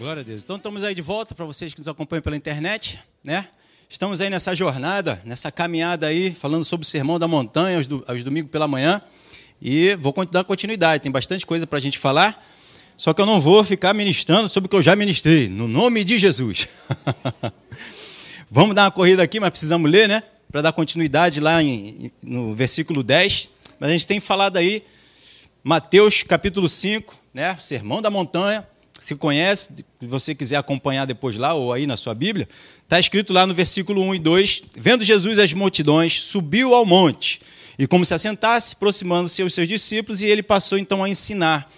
Glória a Deus. Então estamos aí de volta para vocês que nos acompanham pela internet, né? Estamos aí nessa jornada, nessa caminhada aí, falando sobre o Sermão da Montanha aos, do, aos domingos pela manhã. E vou dar continuidade, tem bastante coisa para a gente falar. Só que eu não vou ficar ministrando sobre o que eu já ministrei, no nome de Jesus. Vamos dar uma corrida aqui, mas precisamos ler, né? Para dar continuidade lá em, no versículo 10. Mas a gente tem falado aí, Mateus capítulo 5, né? Sermão da Montanha se conhece, se você quiser acompanhar depois lá ou aí na sua Bíblia, está escrito lá no versículo 1 e 2: Vendo Jesus as multidões, subiu ao monte, e como se assentasse, aproximando-se aos seus discípulos, e ele passou então a ensinar.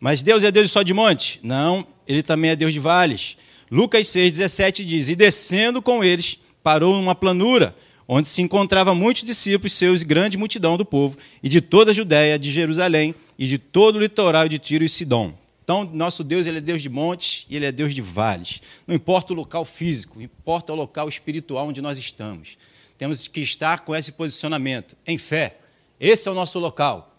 Mas Deus é Deus só de monte? Não, ele também é Deus de vales. Lucas 6,17 diz: E descendo com eles, parou numa planura, onde se encontrava muitos discípulos seus e grande multidão do povo, e de toda a Judéia, de Jerusalém, e de todo o litoral de Tiro e Sidom então, nosso Deus ele é Deus de montes e ele é Deus de vales. Não importa o local físico, importa o local espiritual onde nós estamos. Temos que estar com esse posicionamento, em fé. Esse é o nosso local.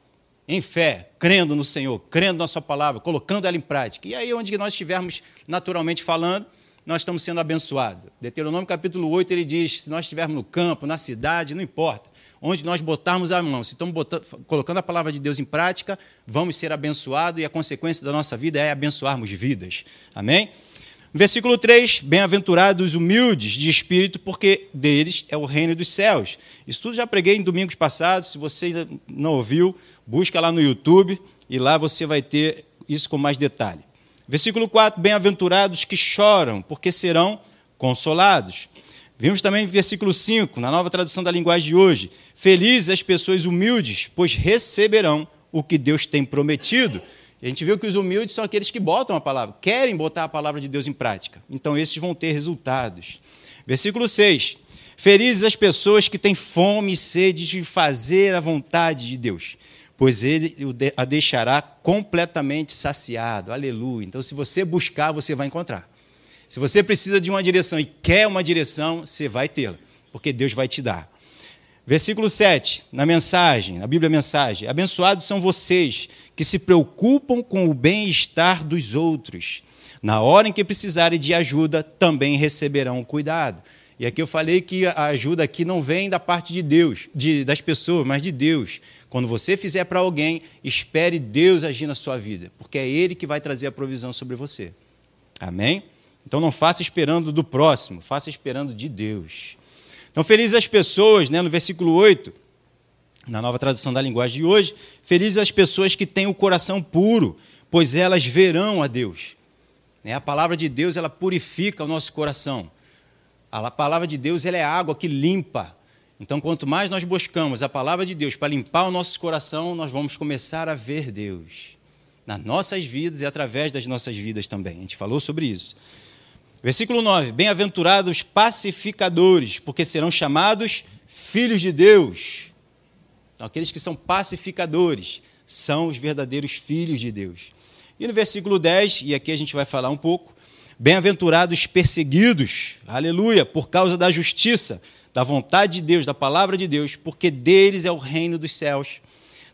Em fé, crendo no Senhor, crendo na Sua palavra, colocando ela em prática. E aí, onde nós estivermos naturalmente falando, nós estamos sendo abençoados. Deuteronômio capítulo 8, ele diz: se nós estivermos no campo, na cidade, não importa onde nós botarmos a mão, se estamos botando, colocando a palavra de Deus em prática, vamos ser abençoados e a consequência da nossa vida é abençoarmos vidas. Amém? Versículo 3: Bem-aventurados os humildes de espírito, porque deles é o reino dos céus. Isso tudo já preguei em domingos passados. Se você não ouviu, busca lá no YouTube e lá você vai ter isso com mais detalhe. Versículo 4: Bem-aventurados que choram, porque serão consolados. Vimos também versículo 5, na nova tradução da linguagem de hoje. Felizes as pessoas humildes, pois receberão o que Deus tem prometido. A gente viu que os humildes são aqueles que botam a palavra, querem botar a palavra de Deus em prática. Então, esses vão ter resultados. Versículo 6. Felizes as pessoas que têm fome e sede de fazer a vontade de Deus, pois Ele a deixará completamente saciado. Aleluia. Então, se você buscar, você vai encontrar. Se você precisa de uma direção e quer uma direção, você vai tê-la, porque Deus vai te dar. Versículo 7, na mensagem, na Bíblia Mensagem: Abençoados são vocês que se preocupam com o bem-estar dos outros. Na hora em que precisarem de ajuda, também receberão cuidado. E aqui eu falei que a ajuda aqui não vem da parte de Deus, de, das pessoas, mas de Deus. Quando você fizer para alguém, espere Deus agir na sua vida, porque é Ele que vai trazer a provisão sobre você. Amém? Então não faça esperando do próximo, faça esperando de Deus. Então, felizes as pessoas, né, no versículo 8, na nova tradução da linguagem de hoje, felizes as pessoas que têm o coração puro, pois elas verão a Deus. É, a palavra de Deus, ela purifica o nosso coração. A palavra de Deus, ela é água que limpa. Então, quanto mais nós buscamos a palavra de Deus para limpar o nosso coração, nós vamos começar a ver Deus nas nossas vidas e através das nossas vidas também. A gente falou sobre isso. Versículo 9: Bem-aventurados pacificadores, porque serão chamados filhos de Deus. Então, aqueles que são pacificadores são os verdadeiros filhos de Deus. E no versículo 10, e aqui a gente vai falar um pouco: Bem-aventurados perseguidos, aleluia, por causa da justiça, da vontade de Deus, da palavra de Deus, porque deles é o reino dos céus.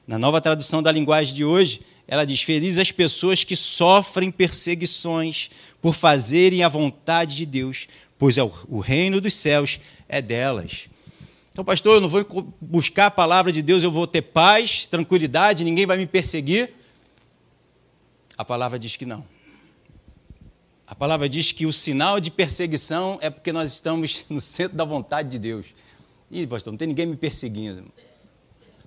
Na nova tradução da linguagem de hoje, ela diz: Felizes as pessoas que sofrem perseguições por fazerem a vontade de Deus, pois é o reino dos céus é delas. Então, pastor, eu não vou buscar a palavra de Deus, eu vou ter paz, tranquilidade, ninguém vai me perseguir. A palavra diz que não. A palavra diz que o sinal de perseguição é porque nós estamos no centro da vontade de Deus. Ih, pastor, não tem ninguém me perseguindo.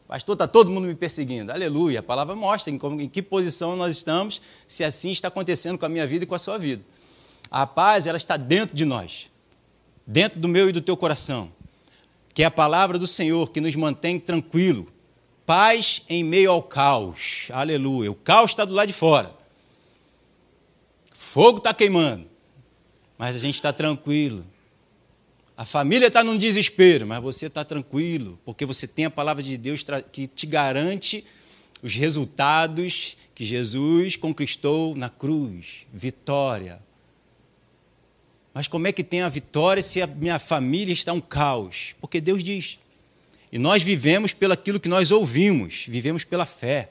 Pastor, está todo mundo me perseguindo. Aleluia. A palavra mostra em, como, em que posição nós estamos, se assim está acontecendo com a minha vida e com a sua vida. A paz, ela está dentro de nós, dentro do meu e do teu coração, que é a palavra do Senhor que nos mantém tranquilo. Paz em meio ao caos. Aleluia. O caos está do lado de fora. Fogo está queimando. Mas a gente está tranquilo. A família está num desespero, mas você está tranquilo, porque você tem a palavra de Deus que te garante os resultados que Jesus conquistou na cruz vitória. Mas como é que tem a vitória se a minha família está um caos? Porque Deus diz. E nós vivemos pelo aquilo que nós ouvimos, vivemos pela fé.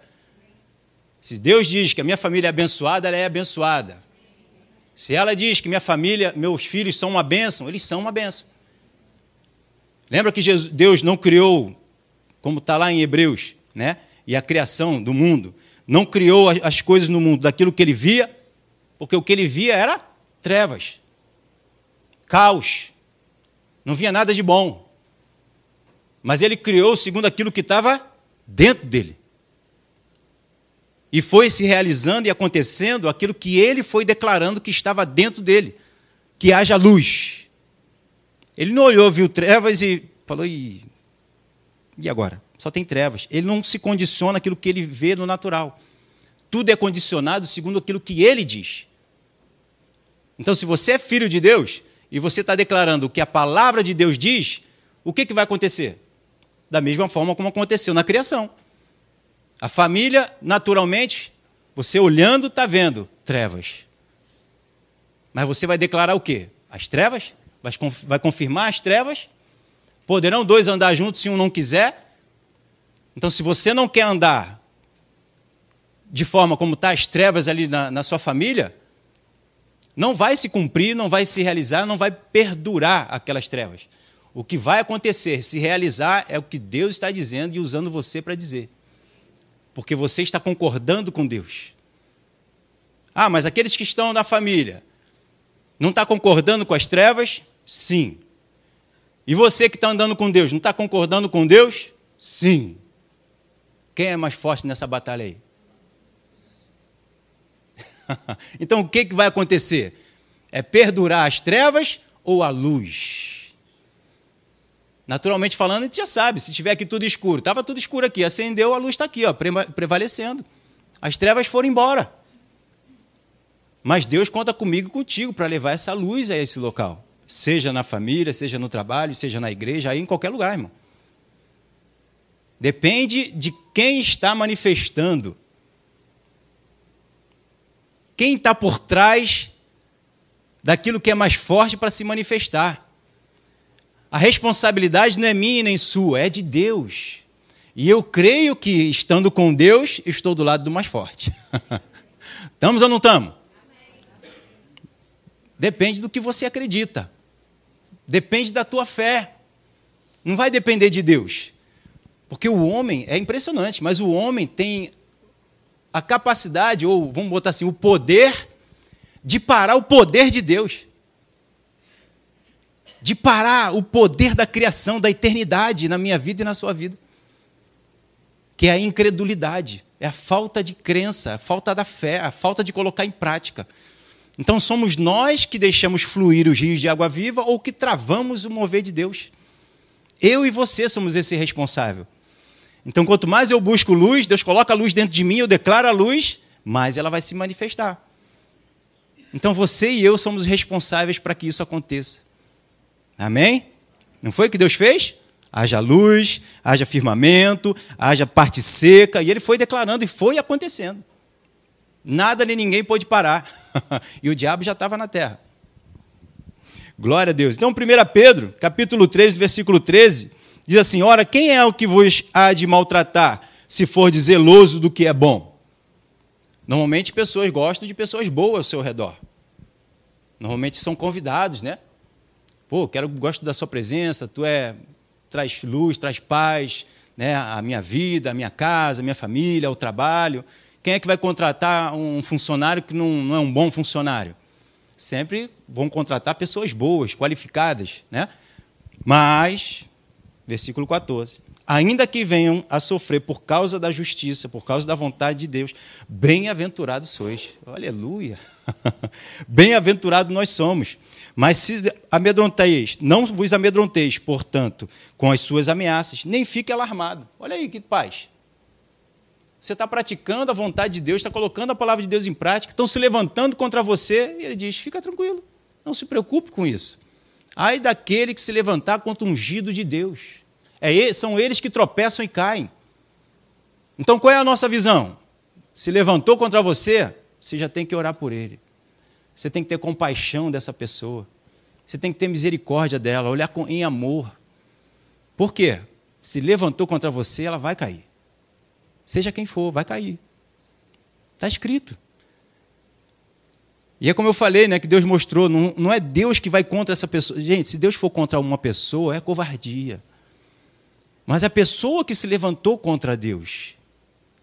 Se Deus diz que a minha família é abençoada, ela é abençoada. Se ela diz que minha família, meus filhos são uma bênção, eles são uma bênção. Lembra que Jesus, Deus não criou, como está lá em Hebreus, né? E a criação do mundo, não criou as coisas no mundo daquilo que ele via, porque o que ele via era trevas, caos, não via nada de bom. Mas ele criou segundo aquilo que estava dentro dele. E foi se realizando e acontecendo aquilo que ele foi declarando que estava dentro dele: que haja luz. Ele não olhou, viu trevas e falou: e, e agora? Só tem trevas. Ele não se condiciona aquilo que ele vê no natural. Tudo é condicionado segundo aquilo que ele diz. Então, se você é filho de Deus e você está declarando o que a palavra de Deus diz, o que, que vai acontecer? Da mesma forma como aconteceu na criação. A família, naturalmente, você olhando, está vendo trevas. Mas você vai declarar o quê? As trevas? Vai confirmar as trevas? Poderão dois andar juntos se um não quiser? Então, se você não quer andar de forma como está as trevas ali na, na sua família, não vai se cumprir, não vai se realizar, não vai perdurar aquelas trevas. O que vai acontecer, se realizar, é o que Deus está dizendo e usando você para dizer porque você está concordando com Deus. Ah, mas aqueles que estão na família, não está concordando com as trevas? Sim. E você que está andando com Deus, não está concordando com Deus? Sim. Quem é mais forte nessa batalha aí? então o que, que vai acontecer? É perdurar as trevas ou a luz? Naturalmente falando, a gente já sabe, se tiver aqui tudo escuro, estava tudo escuro aqui, acendeu, a luz está aqui, ó, prevalecendo. As trevas foram embora. Mas Deus conta comigo e contigo para levar essa luz a esse local. Seja na família, seja no trabalho, seja na igreja, aí em qualquer lugar, irmão. Depende de quem está manifestando. Quem está por trás daquilo que é mais forte para se manifestar. A responsabilidade não é minha nem sua, é de Deus. E eu creio que, estando com Deus, estou do lado do mais forte. estamos ou não estamos? Depende do que você acredita. Depende da tua fé. Não vai depender de Deus. Porque o homem é impressionante, mas o homem tem a capacidade, ou vamos botar assim, o poder de parar o poder de Deus de parar o poder da criação, da eternidade na minha vida e na sua vida. Que é a incredulidade, é a falta de crença, a falta da fé, a falta de colocar em prática. Então somos nós que deixamos fluir os rios de água viva ou que travamos o mover de Deus. Eu e você somos esse responsável. Então, quanto mais eu busco luz, Deus coloca a luz dentro de mim, eu declaro a luz, mais ela vai se manifestar. Então, você e eu somos responsáveis para que isso aconteça. Amém? Não foi o que Deus fez? Haja luz, haja firmamento, haja parte seca, e ele foi declarando e foi acontecendo. Nada nem ninguém pôde parar. e o diabo já estava na terra. Glória a Deus. Então, 1 Pedro, capítulo 3, versículo 13, diz assim: Ora, quem é o que vos há de maltratar, se for zeloso do que é bom? Normalmente pessoas gostam de pessoas boas ao seu redor. Normalmente são convidados, né? Pô, quero, gosto da sua presença, tu é traz luz, traz paz, né, a minha vida, a minha casa, a minha família, o trabalho. Quem é que vai contratar um funcionário que não, não é um bom funcionário? Sempre vão contratar pessoas boas, qualificadas, né? Mas, versículo 14, ainda que venham a sofrer por causa da justiça, por causa da vontade de Deus, bem-aventurados sois. Aleluia! Bem-aventurado nós somos. Mas se amedronteis, não vos amedronteis, portanto, com as suas ameaças, nem fique alarmado. Olha aí que paz. Você está praticando a vontade de Deus, está colocando a palavra de Deus em prática, estão se levantando contra você, e ele diz: fica tranquilo, não se preocupe com isso. Ai daquele que se levantar contra o ungido de Deus. É, são eles que tropeçam e caem. Então qual é a nossa visão? Se levantou contra você, você já tem que orar por ele. Você tem que ter compaixão dessa pessoa. Você tem que ter misericórdia dela, olhar com, em amor. Por quê? Se levantou contra você, ela vai cair. Seja quem for, vai cair. Está escrito. E é como eu falei, né, que Deus mostrou, não, não é Deus que vai contra essa pessoa. Gente, se Deus for contra uma pessoa, é covardia. Mas a pessoa que se levantou contra Deus.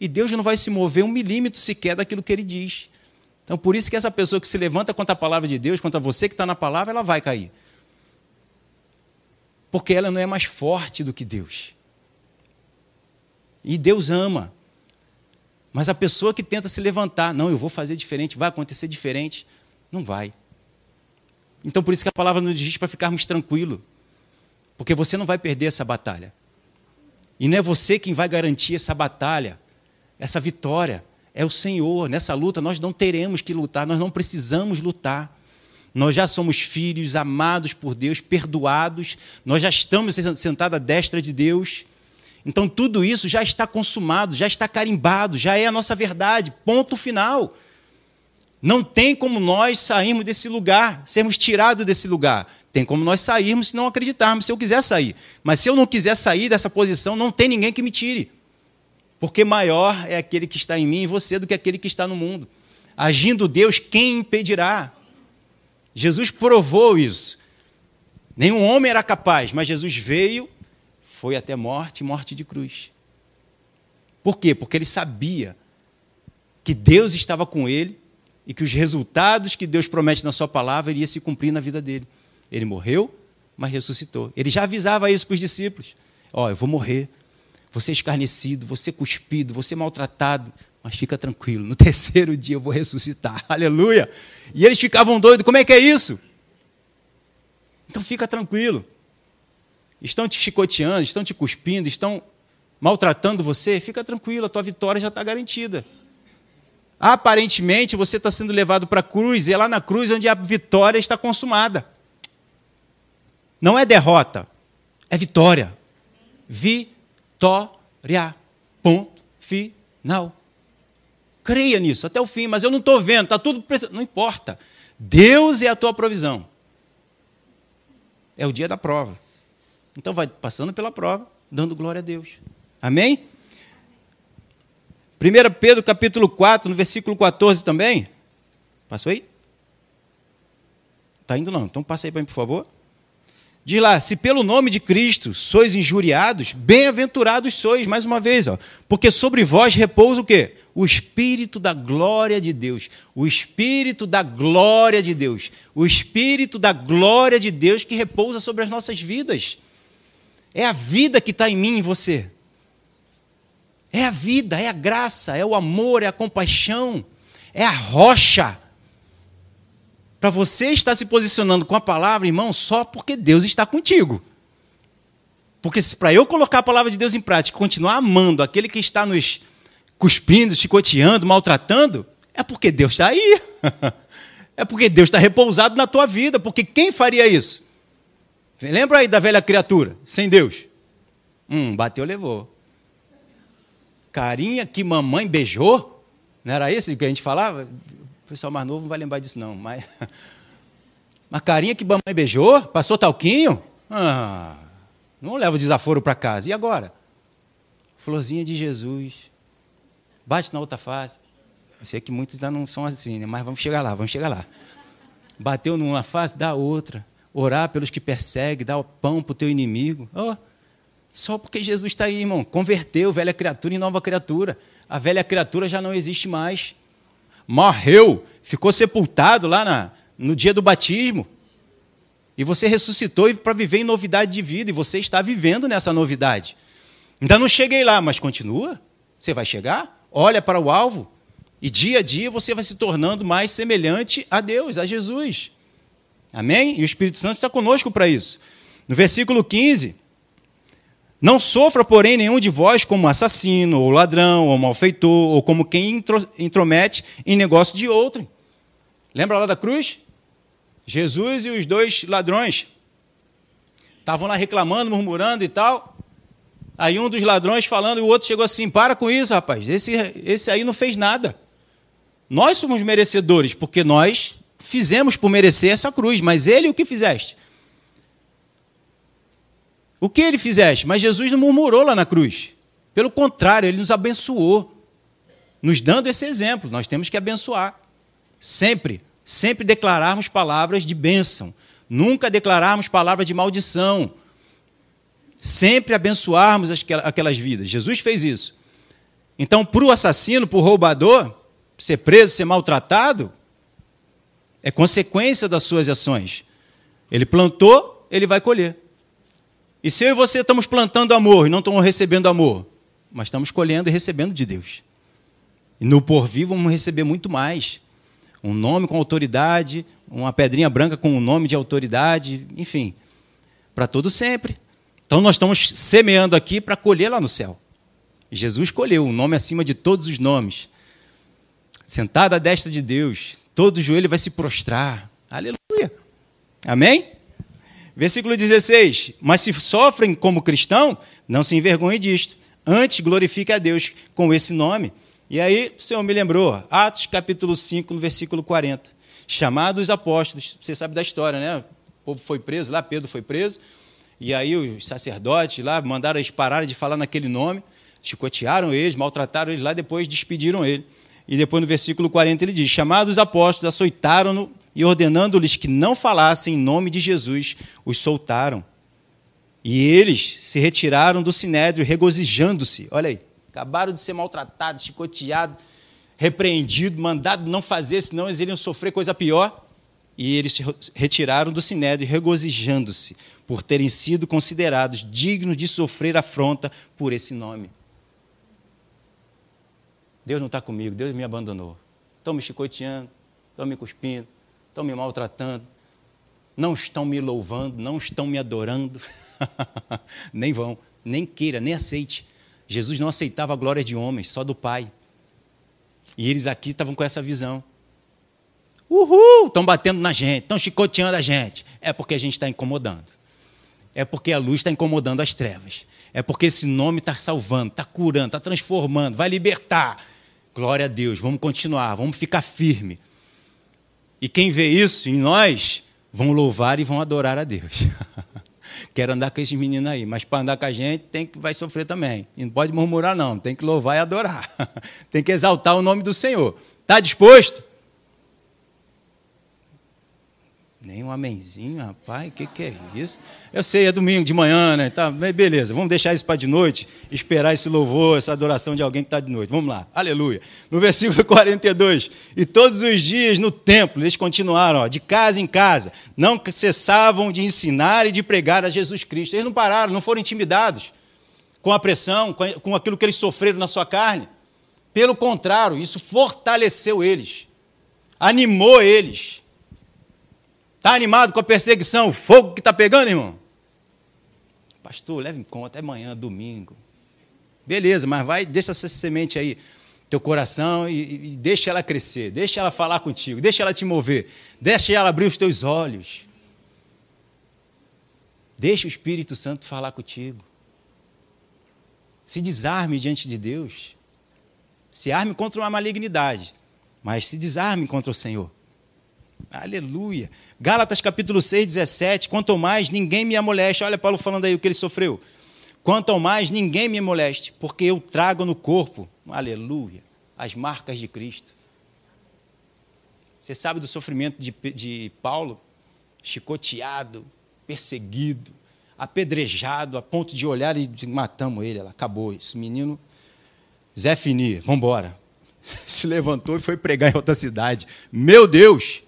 E Deus não vai se mover um milímetro sequer daquilo que ele diz. Então, por isso que essa pessoa que se levanta contra a palavra de Deus, contra você que está na palavra, ela vai cair. Porque ela não é mais forte do que Deus. E Deus ama. Mas a pessoa que tenta se levantar, não, eu vou fazer diferente, vai acontecer diferente, não vai. Então por isso que a palavra nos diz para ficarmos tranquilos. Porque você não vai perder essa batalha. E não é você quem vai garantir essa batalha, essa vitória. É o Senhor. Nessa luta nós não teremos que lutar, nós não precisamos lutar. Nós já somos filhos amados por Deus, perdoados, nós já estamos sentados à destra de Deus. Então tudo isso já está consumado, já está carimbado, já é a nossa verdade, ponto final. Não tem como nós sairmos desse lugar, sermos tirados desse lugar. Tem como nós sairmos se não acreditarmos, se eu quiser sair. Mas se eu não quiser sair dessa posição, não tem ninguém que me tire. Porque maior é aquele que está em mim e você do que aquele que está no mundo. Agindo Deus, quem impedirá? Jesus provou isso. Nenhum homem era capaz, mas Jesus veio foi até morte morte de cruz. Por quê? Porque ele sabia que Deus estava com ele e que os resultados que Deus promete na sua palavra iria se cumprir na vida dele. Ele morreu, mas ressuscitou. Ele já avisava isso para os discípulos: Ó, oh, eu vou morrer, vou ser escarnecido, vou ser cuspido, vou ser maltratado, mas fica tranquilo, no terceiro dia eu vou ressuscitar. Aleluia! E eles ficavam doidos: como é que é isso? Então fica tranquilo estão te chicoteando, estão te cuspindo, estão maltratando você, fica tranquilo, a tua vitória já está garantida. Aparentemente você está sendo levado para a cruz, e é lá na cruz onde a vitória está consumada. Não é derrota, é vitória. Vitória. Ponto final. Creia nisso até o fim, mas eu não estou vendo, está tudo. Não importa. Deus é a tua provisão. É o dia da prova. Então vai passando pela prova, dando glória a Deus. Amém? 1 Pedro capítulo 4, no versículo 14 também. Passou aí? Está indo não. Então passa aí para mim, por favor. Diz lá, se pelo nome de Cristo sois injuriados, bem-aventurados sois, mais uma vez, ó, porque sobre vós repousa o quê? O Espírito da glória de Deus. O Espírito da glória de Deus. O Espírito da glória de Deus que repousa sobre as nossas vidas. É a vida que está em mim e em você. É a vida, é a graça, é o amor, é a compaixão, é a rocha. Para você estar se posicionando com a palavra, irmão, só porque Deus está contigo. Porque para eu colocar a palavra de Deus em prática, continuar amando aquele que está nos cuspindo, chicoteando, maltratando, é porque Deus está aí. É porque Deus está repousado na tua vida. Porque quem faria isso? Lembra aí da velha criatura, sem Deus? Hum, bateu, levou. Carinha que mamãe beijou? Não era isso que a gente falava? O pessoal mais novo não vai lembrar disso, não. Mas, mas carinha que mamãe beijou? Passou talquinho? Ah, não leva o desaforo para casa. E agora? Florzinha de Jesus. Bate na outra face. Eu sei que muitos ainda não são assim, né? mas vamos chegar lá, vamos chegar lá. Bateu numa face, dá outra orar pelos que perseguem, dar o pão para o teu inimigo. Oh, só porque Jesus está aí, irmão. Converteu velha criatura em nova criatura. A velha criatura já não existe mais. Morreu, ficou sepultado lá na, no dia do batismo. E você ressuscitou para viver em novidade de vida. E você está vivendo nessa novidade. Ainda não cheguei lá, mas continua. Você vai chegar. Olha para o alvo. E dia a dia você vai se tornando mais semelhante a Deus, a Jesus. Amém? E o Espírito Santo está conosco para isso. No versículo 15: Não sofra, porém, nenhum de vós como assassino, ou ladrão, ou malfeitor, ou como quem intromete em negócio de outro. Lembra lá da cruz? Jesus e os dois ladrões estavam lá reclamando, murmurando e tal. Aí um dos ladrões falando e o outro chegou assim: Para com isso, rapaz, esse, esse aí não fez nada. Nós somos merecedores, porque nós fizemos por merecer essa cruz, mas ele o que fizeste? O que ele fizeste? Mas Jesus não murmurou lá na cruz. Pelo contrário, ele nos abençoou, nos dando esse exemplo. Nós temos que abençoar. Sempre. sempre declararmos palavras de bênção, nunca declararmos palavras de maldição, sempre abençoarmos aquelas vidas. Jesus fez isso. Então, para o assassino, para o roubador, ser preso, ser maltratado, é consequência das suas ações. Ele plantou, ele vai colher. E se eu e você estamos plantando amor e não estamos recebendo amor, mas estamos colhendo e recebendo de Deus. E no porvir vamos receber muito mais. Um nome com autoridade, uma pedrinha branca com um nome de autoridade, enfim, para todo sempre. Então nós estamos semeando aqui para colher lá no céu. Jesus colheu um nome acima de todos os nomes. Sentado à destra de Deus, todo joelho vai se prostrar. Aleluia. Amém? Versículo 16. Mas se sofrem como cristão, não se envergonhe disto. Antes glorifique a Deus com esse nome. E aí o Senhor me lembrou, Atos capítulo 5, no versículo 40. Chamados apóstolos, você sabe da história, né? O povo foi preso lá, Pedro foi preso. E aí os sacerdotes lá mandaram eles pararem de falar naquele nome, chicotearam eles, maltrataram eles lá, depois despediram ele. E depois no versículo 40 ele diz: Chamados apóstolos, açoitaram-no e ordenando-lhes que não falassem em nome de Jesus, os soltaram. E eles se retiraram do sinédrio, regozijando-se. Olha aí, acabaram de ser maltratados, chicoteados, repreendidos, mandados não fazer, senão eles iriam sofrer coisa pior. E eles se retiraram do sinédrio, regozijando-se, por terem sido considerados dignos de sofrer afronta por esse nome. Deus não está comigo, Deus me abandonou. Estão me chicoteando, estão me cuspindo, estão me maltratando, não estão me louvando, não estão me adorando. nem vão, nem queira, nem aceite. Jesus não aceitava a glória de homens, só do Pai. E eles aqui estavam com essa visão. Uhul! Estão batendo na gente, estão chicoteando a gente. É porque a gente está incomodando. É porque a luz está incomodando as trevas. É porque esse nome está salvando, está curando, está transformando, vai libertar. Glória a Deus, vamos continuar, vamos ficar firme. E quem vê isso em nós, vão louvar e vão adorar a Deus. Quero andar com esses meninos aí, mas para andar com a gente tem que vai sofrer também. E não pode murmurar não, tem que louvar e adorar. tem que exaltar o nome do Senhor. Está disposto? Nem um amenzinho, rapaz, o que, que é isso? Eu sei, é domingo de manhã, né? Tá, beleza, vamos deixar isso para de noite, esperar esse louvor, essa adoração de alguém que está de noite. Vamos lá, aleluia. No versículo 42, e todos os dias no templo, eles continuaram, ó, de casa em casa, não cessavam de ensinar e de pregar a Jesus Cristo. Eles não pararam, não foram intimidados com a pressão, com aquilo que eles sofreram na sua carne. Pelo contrário, isso fortaleceu eles, animou eles Está animado com a perseguição, o fogo que está pegando, irmão? Pastor, leve em conta, é amanhã, domingo. Beleza, mas vai, deixa essa semente aí, teu coração, e, e deixa ela crescer, deixa ela falar contigo, deixa ela te mover, deixa ela abrir os teus olhos. Deixa o Espírito Santo falar contigo. Se desarme diante de Deus. Se arme contra uma malignidade, mas se desarme contra o Senhor. Aleluia. Gálatas capítulo 6, 17. Quanto mais ninguém me amoleste. Olha Paulo falando aí o que ele sofreu. Quanto mais ninguém me moleste, porque eu trago no corpo, aleluia, as marcas de Cristo. Você sabe do sofrimento de, de Paulo? Chicoteado, perseguido, apedrejado, a ponto de olhar e de, matamos ele. Ela, acabou isso. Menino, Zé Fini, vamos. Se levantou e foi pregar em outra cidade. Meu Deus!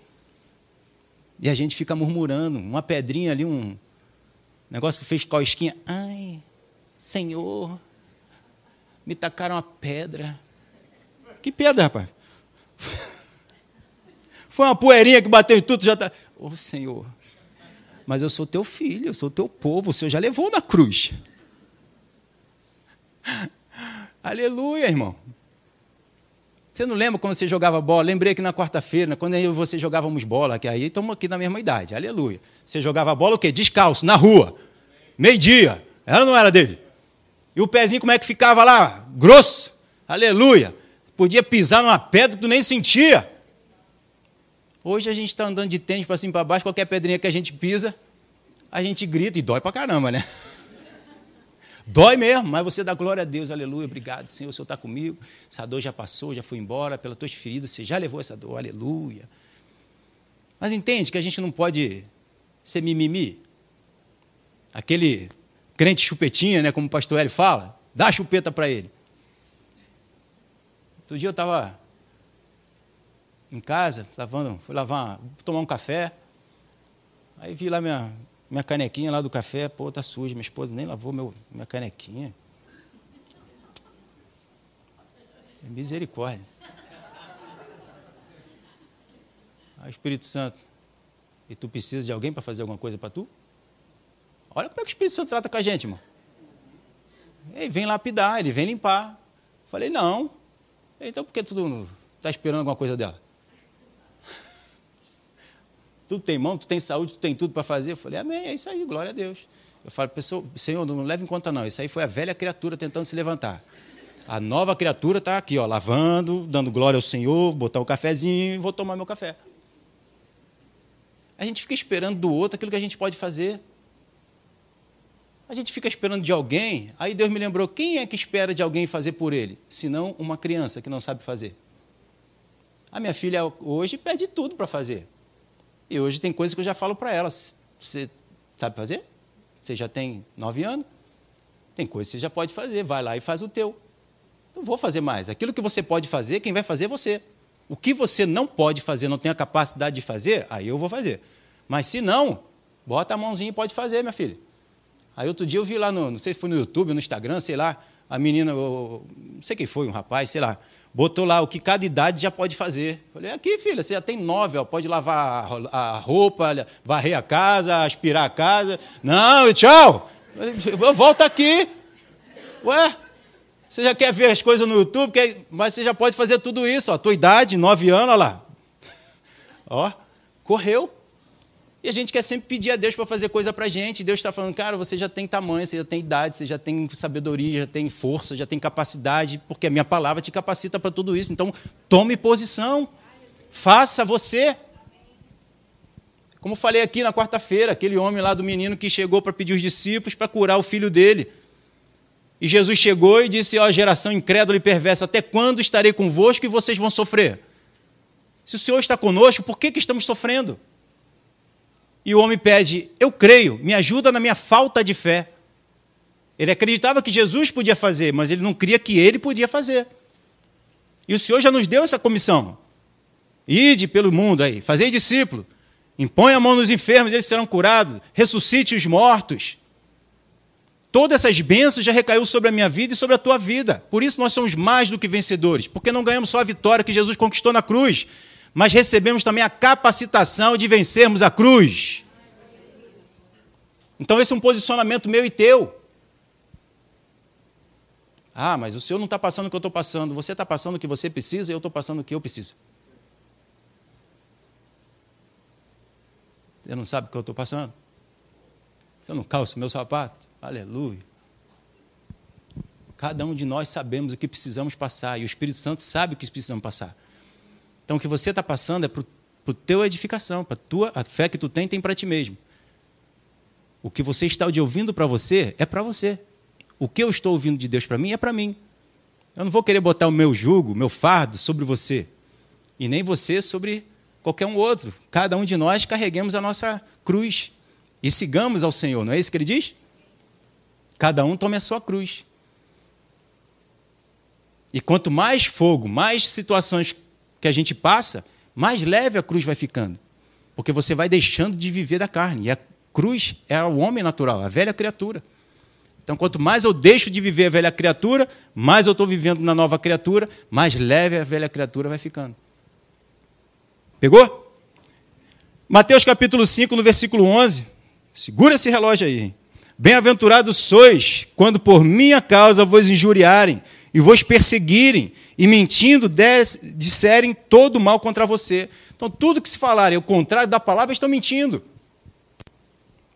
E a gente fica murmurando, uma pedrinha ali, um negócio que fez cosquinha. Ai, Senhor, me tacaram uma pedra. Que pedra, rapaz? Foi uma poeirinha que bateu em tudo, já está. Ô oh, Senhor, mas eu sou teu filho, eu sou teu povo, o Senhor já levou na cruz. Aleluia, irmão. Você não lembra quando você jogava bola? Lembrei que na quarta-feira, quando eu e você jogávamos bola, que aí estamos aqui na mesma idade, aleluia. Você jogava bola o quê? Descalço, na rua, meio-dia. Ou não era dele? E o pezinho como é que ficava lá? Grosso, aleluia. Podia pisar numa pedra que tu nem sentia. Hoje a gente está andando de tênis para cima e para baixo, qualquer pedrinha que a gente pisa, a gente grita e dói para caramba, né? Dói mesmo, mas você dá glória a Deus, aleluia, obrigado, Senhor, o Senhor está comigo. Essa dor já passou, já foi embora, pelas tuas feridas, você já levou essa dor, aleluia. Mas entende que a gente não pode ser mimimi? Aquele crente chupetinha, né, como o pastor Hélio fala, dá a chupeta para ele. Outro dia eu estava em casa, lavando, fui lavar, tomar um café. Aí vi lá minha, minha canequinha lá do café, pô, tá suja, minha esposa nem lavou meu, minha canequinha. Misericórdia. Ah, Espírito Santo, e tu precisa de alguém para fazer alguma coisa para tu? Olha como é que o Espírito Santo trata com a gente, irmão. Ele vem lapidar, ele vem limpar. Falei, não. Então por que tu está esperando alguma coisa dela? Tu tem mão, tu tem saúde, tu tem tudo para fazer. Eu falei, amém, é isso aí, glória a Deus. Eu falo, pessoal, Senhor, não leve em conta não. Isso aí foi a velha criatura tentando se levantar. A nova criatura está aqui, ó, lavando, dando glória ao Senhor, botar um cafezinho e vou tomar meu café. A gente fica esperando do outro aquilo que a gente pode fazer. A gente fica esperando de alguém, aí Deus me lembrou: quem é que espera de alguém fazer por ele? Senão uma criança que não sabe fazer. A minha filha hoje pede tudo para fazer. E hoje tem coisas que eu já falo para ela: você sabe fazer? Você já tem nove anos? Tem coisas que você já pode fazer, vai lá e faz o teu. Não vou fazer mais. Aquilo que você pode fazer, quem vai fazer é você. O que você não pode fazer, não tem a capacidade de fazer, aí eu vou fazer. Mas se não, bota a mãozinha e pode fazer, minha filha. Aí outro dia eu vi lá, no, não sei se foi no YouTube, no Instagram, sei lá, a menina, não sei quem foi, um rapaz, sei lá, botou lá o que cada idade já pode fazer. Falei, aqui, filha, você já tem nove, ó, pode lavar a roupa, varrer a casa, aspirar a casa. Não, tchau! Volta aqui. Ué, você já quer ver as coisas no YouTube, mas você já pode fazer tudo isso. Ó, tua idade, nove anos, olha lá. Ó, correu. E a gente quer sempre pedir a Deus para fazer coisa para a gente. E Deus está falando, cara, você já tem tamanho, você já tem idade, você já tem sabedoria, já tem força, já tem capacidade, porque a minha palavra te capacita para tudo isso. Então, tome posição. Faça você. Como falei aqui na quarta-feira, aquele homem lá do menino que chegou para pedir os discípulos para curar o filho dele. E Jesus chegou e disse: Ó, oh, geração incrédula e perversa, até quando estarei convosco e vocês vão sofrer? Se o Senhor está conosco, por que, que estamos sofrendo? E o homem pede: Eu creio, me ajuda na minha falta de fé. Ele acreditava que Jesus podia fazer, mas ele não cria que ele podia fazer. E o Senhor já nos deu essa comissão. Ide pelo mundo aí, fazei discípulo, impõe a mão nos enfermos, eles serão curados, ressuscite os mortos. Todas essas bênçãos já recaiu sobre a minha vida e sobre a tua vida. Por isso nós somos mais do que vencedores, porque não ganhamos só a vitória que Jesus conquistou na cruz, mas recebemos também a capacitação de vencermos a cruz. Então esse é um posicionamento meu e teu. Ah, mas o Senhor não está passando o que eu estou passando. Você está passando o que você precisa e eu estou passando o que eu preciso. Você não sabe o que eu estou passando? Você não calça meu sapato? Aleluia. Cada um de nós sabemos o que precisamos passar e o Espírito Santo sabe o que precisamos passar. Então, o que você está passando é para a tua edificação, para tua a fé que tu tem, tem para ti mesmo. O que você está ouvindo para você é para você. O que eu estou ouvindo de Deus para mim é para mim. Eu não vou querer botar o meu jugo, meu fardo sobre você. E nem você sobre qualquer um outro. Cada um de nós carreguemos a nossa cruz e sigamos ao Senhor. Não é isso que ele diz? Cada um tome a sua cruz. E quanto mais fogo, mais situações que a gente passa, mais leve a cruz vai ficando. Porque você vai deixando de viver da carne. E a cruz é o homem natural, a velha criatura. Então, quanto mais eu deixo de viver a velha criatura, mais eu estou vivendo na nova criatura, mais leve a velha criatura vai ficando. Pegou? Mateus capítulo 5, no versículo 11. Segura esse relógio aí. Bem-aventurados sois quando por minha causa vos injuriarem e vos perseguirem e mentindo disserem todo mal contra você. Então, tudo que se falarem o contrário da palavra estão mentindo.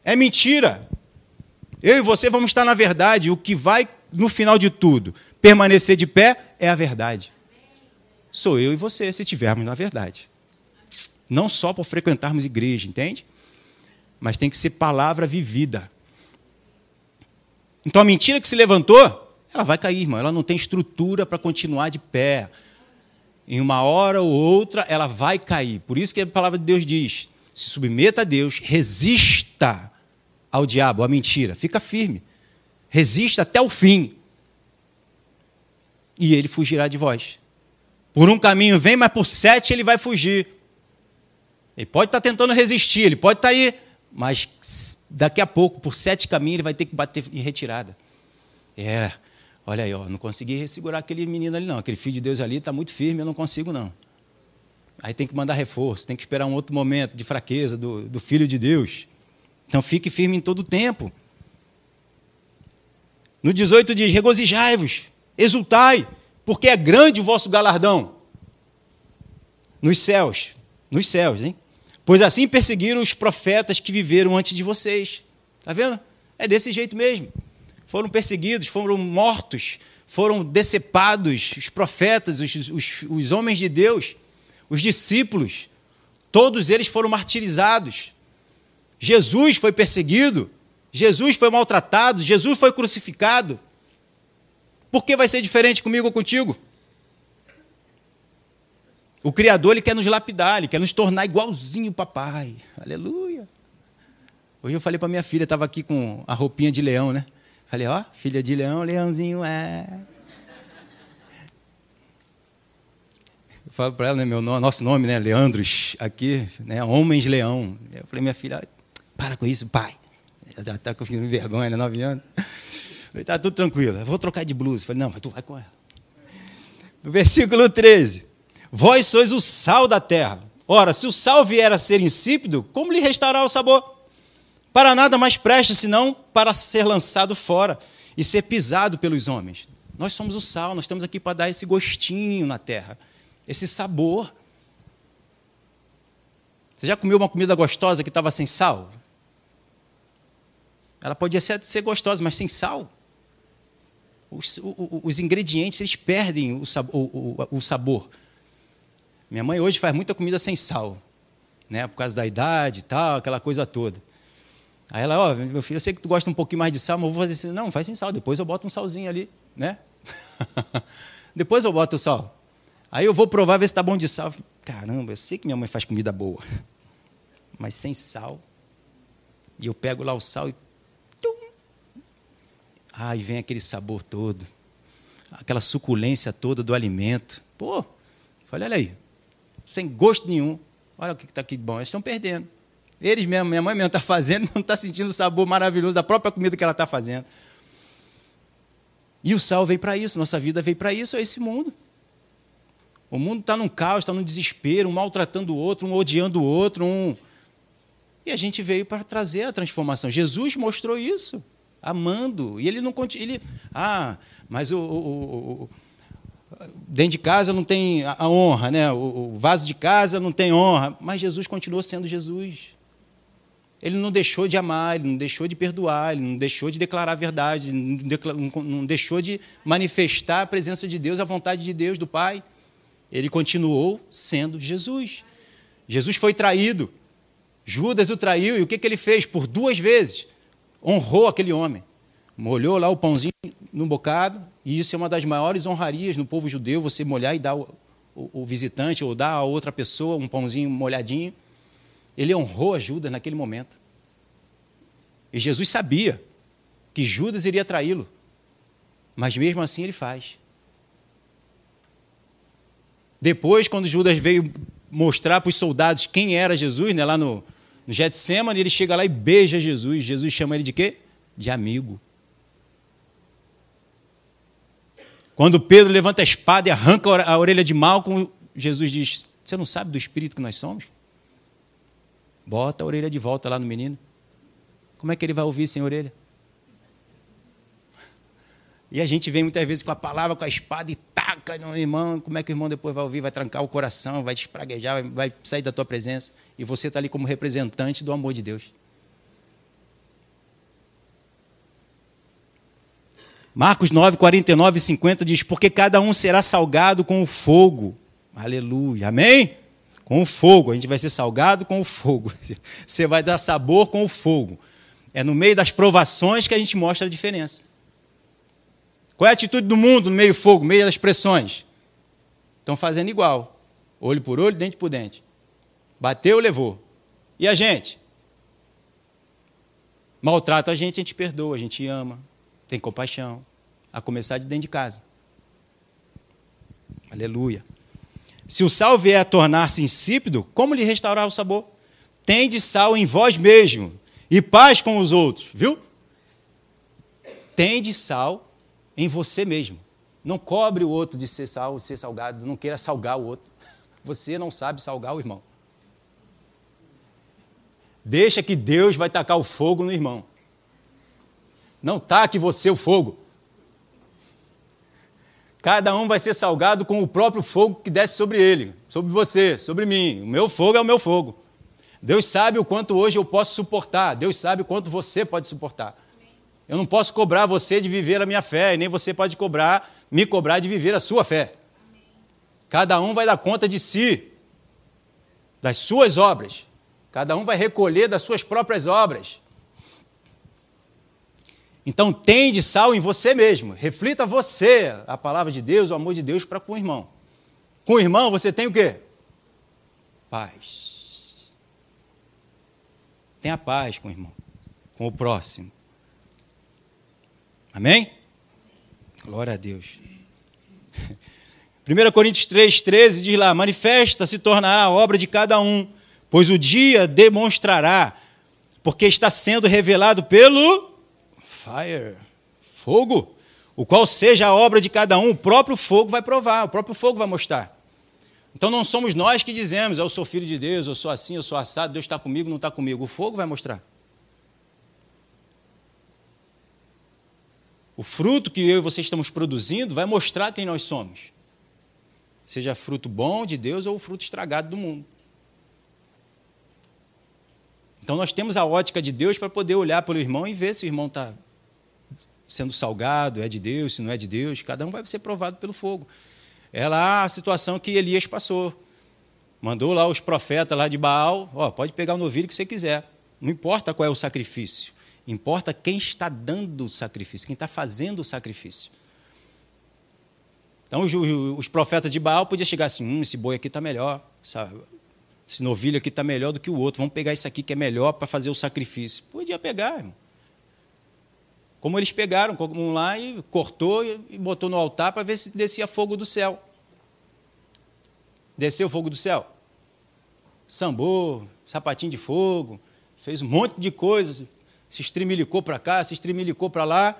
É mentira. Eu e você vamos estar na verdade. O que vai, no final de tudo, permanecer de pé é a verdade. Sou eu e você, se estivermos na verdade. Não só por frequentarmos igreja, entende? Mas tem que ser palavra vivida. Então a mentira que se levantou, ela vai cair, irmão. Ela não tem estrutura para continuar de pé. Em uma hora ou outra, ela vai cair. Por isso que a palavra de Deus diz: se submeta a Deus, resista ao diabo, à mentira, fica firme, resista até o fim, e ele fugirá de vós. Por um caminho vem, mas por sete ele vai fugir. Ele pode estar tentando resistir, ele pode estar aí, mas daqui a pouco, por sete caminhos, ele vai ter que bater em retirada. É, olha aí, ó, não consegui segurar aquele menino ali, não. Aquele filho de Deus ali está muito firme, eu não consigo, não. Aí tem que mandar reforço, tem que esperar um outro momento de fraqueza do, do Filho de Deus. Então fique firme em todo o tempo. No 18 diz: regozijai-vos, exultai, porque é grande o vosso galardão nos céus. Nos céus, hein? Pois assim perseguiram os profetas que viveram antes de vocês. Está vendo? É desse jeito mesmo. Foram perseguidos, foram mortos, foram decepados os profetas, os, os, os homens de Deus os discípulos, todos eles foram martirizados. Jesus foi perseguido, Jesus foi maltratado, Jesus foi crucificado. Por que vai ser diferente comigo ou contigo? O Criador ele quer nos lapidar, ele quer nos tornar igualzinho papai. Aleluia. Hoje eu falei para minha filha, estava aqui com a roupinha de leão, né? Falei, ó, filha de leão, leãozinho é. falo para ela, né, meu nosso nome, né, Leandros, aqui, né, Homens Leão. Eu falei, minha filha, para com isso, pai. Já está com vergonha, né, nove anos. falei, tá tudo tranquilo, eu vou trocar de blusa. Eu falei, não, mas tu vai com ela. No versículo 13: Vós sois o sal da terra. Ora, se o sal vier a ser insípido, como lhe restará o sabor? Para nada mais presta, senão para ser lançado fora e ser pisado pelos homens. Nós somos o sal, nós estamos aqui para dar esse gostinho na terra esse sabor. Você já comeu uma comida gostosa que estava sem sal? Ela podia ser, ser gostosa, mas sem sal. Os, os ingredientes eles perdem o, o, o, sabor. Minha mãe hoje faz muita comida sem sal, né? Por causa da idade e tal, aquela coisa toda. Aí ela, ó, oh, meu filho, eu sei que tu gosta um pouquinho mais de sal, mas eu vou fazer assim. Não, faz sem sal, depois eu boto um salzinho ali, né? depois eu boto o sal. Aí eu vou provar, ver se está bom de sal. Caramba, eu sei que minha mãe faz comida boa, mas sem sal. E eu pego lá o sal e. Tum! Ai, vem aquele sabor todo, aquela suculência toda do alimento. Pô, falei, olha aí, sem gosto nenhum. Olha o que está aqui de bom, eles estão perdendo. Eles mesmo, minha mãe mesmo está fazendo, não está sentindo o sabor maravilhoso da própria comida que ela está fazendo. E o sal veio para isso, nossa vida veio para isso, é esse mundo. O mundo está num caos, está num desespero, um maltratando o outro, um odiando o outro, um. E a gente veio para trazer a transformação. Jesus mostrou isso, amando. E ele não ele, ah, mas o, o, o, dentro de casa não tem a honra, né? O, o vaso de casa não tem honra. Mas Jesus continuou sendo Jesus. Ele não deixou de amar, ele não deixou de perdoar, ele não deixou de declarar a verdade, não deixou de manifestar a presença de Deus, a vontade de Deus, do Pai ele continuou sendo Jesus. Jesus foi traído. Judas o traiu e o que, que ele fez? Por duas vezes, honrou aquele homem. Molhou lá o pãozinho no bocado, e isso é uma das maiores honrarias no povo judeu, você molhar e dar o, o, o visitante ou dar a outra pessoa um pãozinho molhadinho. Ele honrou a Judas naquele momento. E Jesus sabia que Judas iria traí-lo, mas mesmo assim ele faz. Depois, quando Judas veio mostrar para os soldados quem era Jesus, né, lá no, no Getsemane, ele chega lá e beija Jesus. Jesus chama ele de quê? De amigo. Quando Pedro levanta a espada e arranca a orelha de Malco, Jesus diz: Você não sabe do espírito que nós somos? Bota a orelha de volta lá no menino. Como é que ele vai ouvir sem orelha? E a gente vem muitas vezes com a palavra, com a espada e taca no irmão. Como é que o irmão depois vai ouvir? Vai trancar o coração, vai despraguejar, vai, sair da tua presença. E você está ali como representante do amor de Deus. Marcos 9, 49 e 50 diz: Porque cada um será salgado com o fogo. Aleluia. Amém? Com o fogo. A gente vai ser salgado com o fogo. Você vai dar sabor com o fogo. É no meio das provações que a gente mostra a diferença. Qual é a atitude do mundo no meio do fogo, no meio das pressões? Estão fazendo igual. Olho por olho, dente por dente. Bateu, levou. E a gente? Maltrata a gente, a gente perdoa, a gente ama, tem compaixão, a começar de dentro de casa. Aleluia. Se o sal vier a tornar-se insípido, como lhe restaurar o sabor? Tende sal em vós mesmo e paz com os outros, viu? Tende sal em você mesmo. Não cobre o outro de ser sal, de ser salgado, não queira salgar o outro. Você não sabe salgar o irmão. Deixa que Deus vai tacar o fogo no irmão. Não taque você o fogo. Cada um vai ser salgado com o próprio fogo que desce sobre ele, sobre você, sobre mim. O meu fogo é o meu fogo. Deus sabe o quanto hoje eu posso suportar. Deus sabe o quanto você pode suportar. Eu não posso cobrar você de viver a minha fé, e nem você pode cobrar, me cobrar de viver a sua fé. Cada um vai dar conta de si, das suas obras. Cada um vai recolher das suas próprias obras. Então, tende sal em você mesmo. Reflita você a palavra de Deus, o amor de Deus para com o irmão. Com o irmão, você tem o quê? Paz. Tenha paz com o irmão, com o próximo. Amém? Glória a Deus. 1 Coríntios 3, 13 diz lá: Manifesta se tornará a obra de cada um pois o dia demonstrará, porque está sendo revelado pelo fire, fogo, o qual seja a obra de cada um, o próprio fogo vai provar, o próprio fogo vai mostrar. Então não somos nós que dizemos, eu sou filho de Deus, eu sou assim, eu sou assado, Deus está comigo, não está comigo. O fogo vai mostrar. O fruto que eu e você estamos produzindo vai mostrar quem nós somos. Seja fruto bom de Deus ou fruto estragado do mundo. Então nós temos a ótica de Deus para poder olhar pelo irmão e ver se o irmão está sendo salgado, é de Deus, se não é de Deus. Cada um vai ser provado pelo fogo. É lá a situação que Elias passou. Mandou lá os profetas lá de Baal, ó, pode pegar o novilho que você quiser. Não importa qual é o sacrifício. Importa quem está dando o sacrifício, quem está fazendo o sacrifício. Então os, os profetas de Baal podiam chegar assim, hum, esse boi aqui está melhor, sabe? Esse novilho aqui está melhor do que o outro. Vamos pegar isso aqui que é melhor para fazer o sacrifício. Podia pegar, irmão. Como eles pegaram, um lá e cortou e botou no altar para ver se descia fogo do céu. Desceu fogo do céu. Sambou, sapatinho de fogo, fez um monte de coisas, se estrimilicou para cá, se estrimilicou para lá.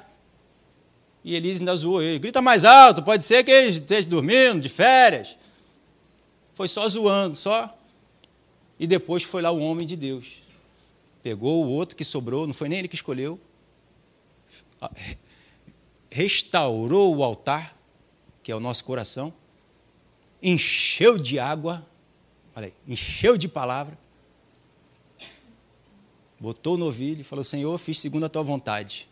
E Elise ainda zoou ele. Grita mais alto, pode ser que ele esteja dormindo, de férias. Foi só zoando, só e depois foi lá o homem de Deus. Pegou o outro que sobrou, não foi nem ele que escolheu. Restaurou o altar, que é o nosso coração. Encheu de água. Olha aí, encheu de palavra. Botou o novilho e falou: Senhor, fiz segundo a tua vontade.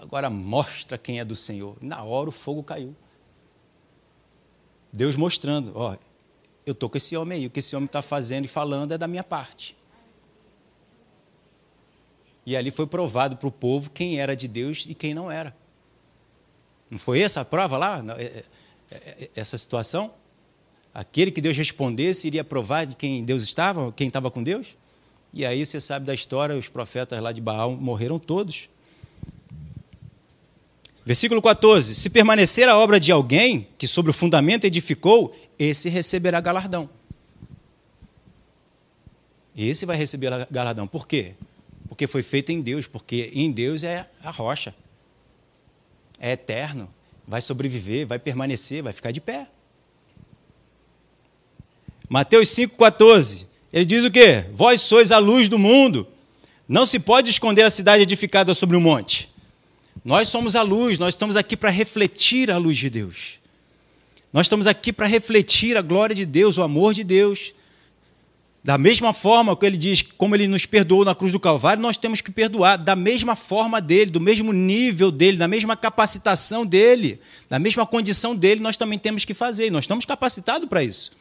Agora mostra quem é do Senhor. Na hora o fogo caiu. Deus mostrando: ó, eu estou com esse homem aí, o que esse homem está fazendo e falando é da minha parte. E ali foi provado para o povo quem era de Deus e quem não era. Não foi essa a prova lá? É, é, é, essa situação? Aquele que Deus respondesse iria provar de quem Deus estava, quem estava com Deus? E aí você sabe da história, os profetas lá de Baal morreram todos. Versículo 14: Se permanecer a obra de alguém que sobre o fundamento edificou, esse receberá galardão. Esse vai receber galardão. Por quê? Porque foi feito em Deus, porque em Deus é a rocha. É eterno, vai sobreviver, vai permanecer, vai ficar de pé. Mateus 5,14. Ele diz o quê? Vós sois a luz do mundo. Não se pode esconder a cidade edificada sobre o um monte. Nós somos a luz, nós estamos aqui para refletir a luz de Deus. Nós estamos aqui para refletir a glória de Deus, o amor de Deus. Da mesma forma que ele diz, como ele nos perdoou na cruz do Calvário, nós temos que perdoar da mesma forma dele, do mesmo nível dele, da mesma capacitação dele, da mesma condição dele, nós também temos que fazer. Nós estamos capacitados para isso.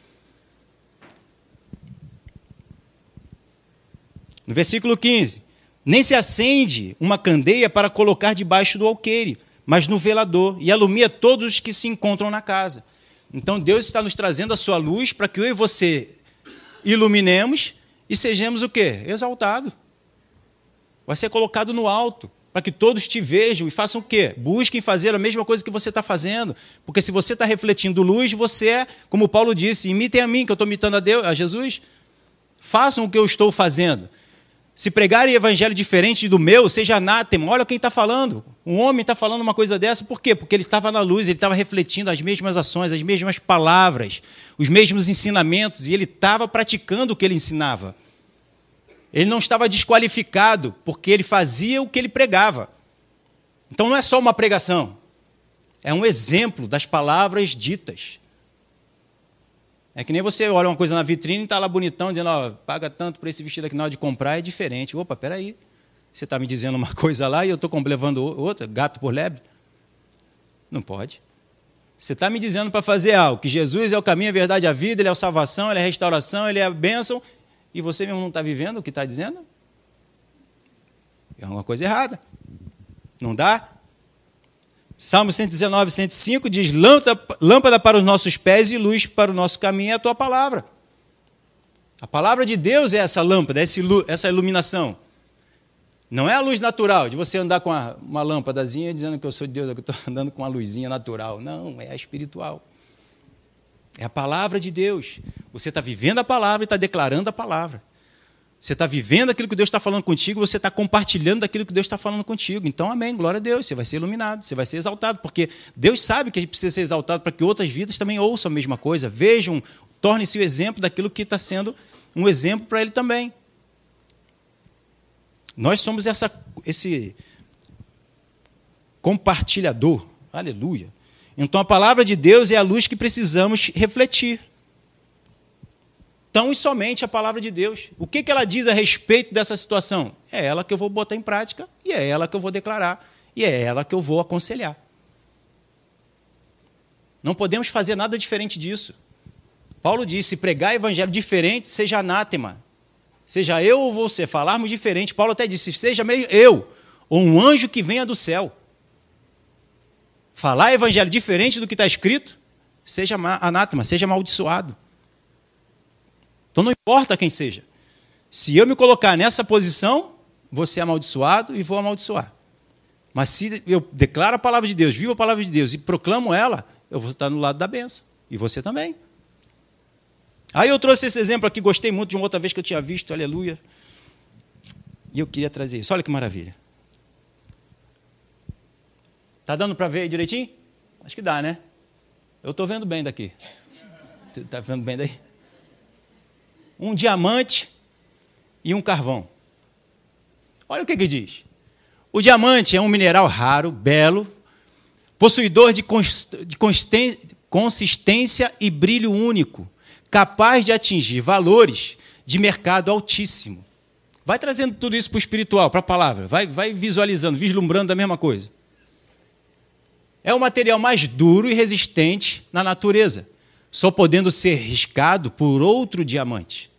No versículo 15: Nem se acende uma candeia para colocar debaixo do alqueire, mas no velador, e alumia todos os que se encontram na casa. Então Deus está nos trazendo a sua luz para que eu e você iluminemos e sejamos o quê? Exaltado. Vai ser colocado no alto, para que todos te vejam e façam o quê? Busquem fazer a mesma coisa que você está fazendo. Porque se você está refletindo luz, você é, como Paulo disse, imitem a mim, que eu estou imitando a, Deus, a Jesus. Façam o que eu estou fazendo. Se pregarem evangelho diferente do meu, seja anátema. Olha quem está falando. Um homem está falando uma coisa dessa, por quê? Porque ele estava na luz, ele estava refletindo as mesmas ações, as mesmas palavras, os mesmos ensinamentos, e ele estava praticando o que ele ensinava. Ele não estava desqualificado, porque ele fazia o que ele pregava. Então não é só uma pregação, é um exemplo das palavras ditas. É que nem você olha uma coisa na vitrine e está lá bonitão, dizendo, ó, paga tanto por esse vestido aqui na hora de comprar, é diferente. Opa, peraí. Você está me dizendo uma coisa lá e eu estou levando outra, gato por lebre? Não pode. Você está me dizendo para fazer algo, que Jesus é o caminho, a verdade, a vida, Ele é a salvação, Ele é a restauração, Ele é a bênção, e você mesmo não está vivendo o que está dizendo? É uma coisa errada. Não dá? Salmo 119, 105 diz: Lâmpada para os nossos pés e luz para o nosso caminho é a tua palavra. A palavra de Deus é essa lâmpada, essa iluminação. Não é a luz natural, de você andar com uma, lâmpadazinha dizendo que eu sou de Deus, que eu estou andando com uma luzinha natural. Não, é a espiritual. É a palavra de Deus. Você está vivendo a palavra e está declarando a palavra. Você está vivendo aquilo que Deus está falando contigo, você está compartilhando aquilo que Deus está falando contigo. Então, amém, glória a Deus. Você vai ser iluminado, você vai ser exaltado, porque Deus sabe que a gente precisa ser exaltado para que outras vidas também ouçam a mesma coisa, vejam, tornem-se o exemplo daquilo que está sendo um exemplo para ele também. Nós somos essa, esse compartilhador, aleluia. Então, a palavra de Deus é a luz que precisamos refletir tão e somente a palavra de Deus. O que, que ela diz a respeito dessa situação? É ela que eu vou botar em prática e é ela que eu vou declarar e é ela que eu vou aconselhar. Não podemos fazer nada diferente disso. Paulo disse: pregar evangelho diferente, seja anátema. Seja eu ou você, falarmos diferente. Paulo até disse: seja meio eu, ou um anjo que venha do céu. Falar evangelho diferente do que está escrito, seja anátema, seja amaldiçoado. Então não importa quem seja. Se eu me colocar nessa posição, vou ser amaldiçoado e vou amaldiçoar. Mas se eu declaro a palavra de Deus, vivo a palavra de Deus e proclamo ela, eu vou estar no lado da benção. E você também. Aí eu trouxe esse exemplo aqui, gostei muito de uma outra vez que eu tinha visto, aleluia. E eu queria trazer isso. Olha que maravilha. Tá dando para ver direitinho? Acho que dá, né? Eu estou vendo bem daqui. Está vendo bem daí? Um diamante e um carvão. Olha o que, que diz. O diamante é um mineral raro, belo, possuidor de, consistência e brilho único, capaz de atingir valores de mercado altíssimo. Vai trazendo tudo isso para o espiritual, para a palavra, vai, vai visualizando, vislumbrando a mesma coisa. É o material mais duro e resistente na natureza só podendo ser riscado por outro diamante.